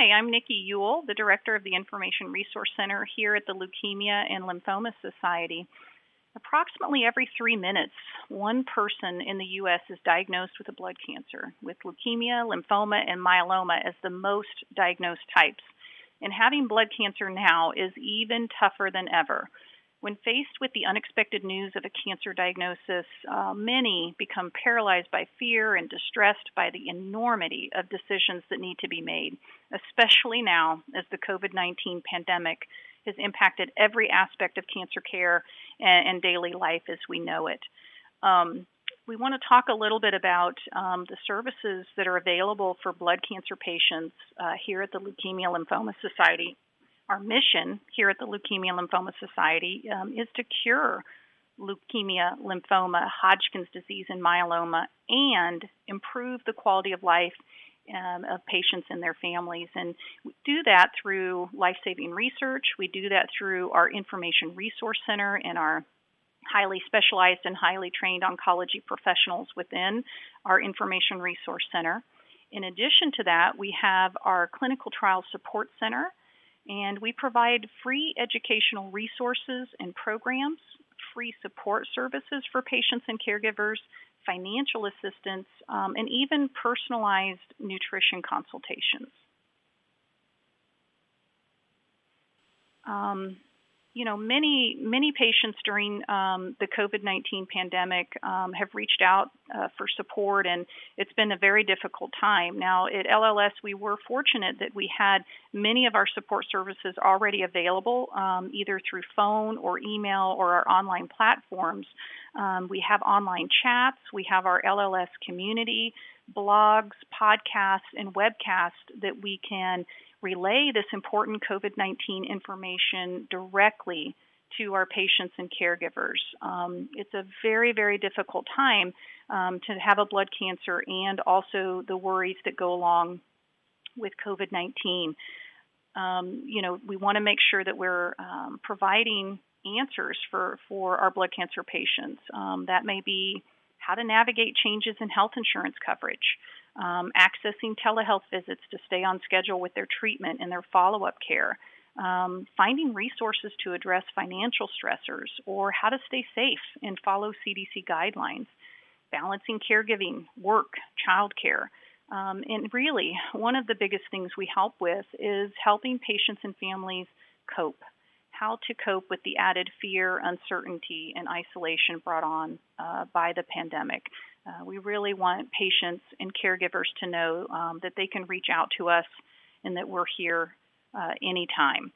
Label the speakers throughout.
Speaker 1: Hi, I'm Nikki Yule, the director of the Information Resource Center here at the Leukemia and Lymphoma Society. Approximately every three minutes, one person in the U.S. is diagnosed with a blood cancer, with leukemia, lymphoma, and myeloma as the most diagnosed types. And having blood cancer now is even tougher than ever. When faced with the unexpected news of a cancer diagnosis, uh, many become paralyzed by fear and distressed by the enormity of decisions that need to be made, especially now as the COVID 19 pandemic has impacted every aspect of cancer care and, and daily life as we know it. Um, we want to talk a little bit about um, the services that are available for blood cancer patients uh, here at the Leukemia Lymphoma Society our mission here at the Leukemia Lymphoma Society um, is to cure leukemia, lymphoma, Hodgkin's disease, and myeloma, and improve the quality of life um, of patients and their families. And we do that through life saving research. We do that through our Information Resource Center and our highly specialized and highly trained oncology professionals within our Information Resource Center. In addition to that, we have our Clinical Trial Support Center and we provide free educational resources and programs, free support services for patients and caregivers, financial assistance, um, and even personalized nutrition consultations. Um, you know, many many patients during um, the COVID nineteen pandemic um, have reached out uh, for support, and it's been a very difficult time. Now, at LLS, we were fortunate that we had many of our support services already available, um, either through phone or email or our online platforms. Um, we have online chats. We have our LLS community, blogs, podcasts, and webcasts that we can relay this important COVID 19 information directly to our patients and caregivers. Um, it's a very, very difficult time um, to have a blood cancer and also the worries that go along with COVID 19. Um, you know, we want to make sure that we're um, providing answers for, for our blood cancer patients. Um, that may be how to navigate changes in health insurance coverage um, accessing telehealth visits to stay on schedule with their treatment and their follow up care, um, finding resources to address financial stressors, or how to stay safe and follow CDC guidelines, balancing caregiving, work, childcare. Um, and really, one of the biggest things we help with is helping patients and families cope. How to cope with the added fear, uncertainty, and isolation brought on uh, by the pandemic. Uh, we really want patients and caregivers to know um, that they can reach out to us and that we're here uh, anytime.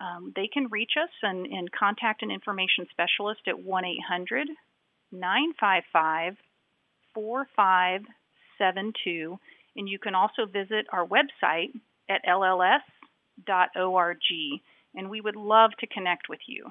Speaker 1: Um, they can reach us and, and, contact an information specialist at 1 800 955 4572. And you can also visit our website at lls.org. And we would love to connect with you.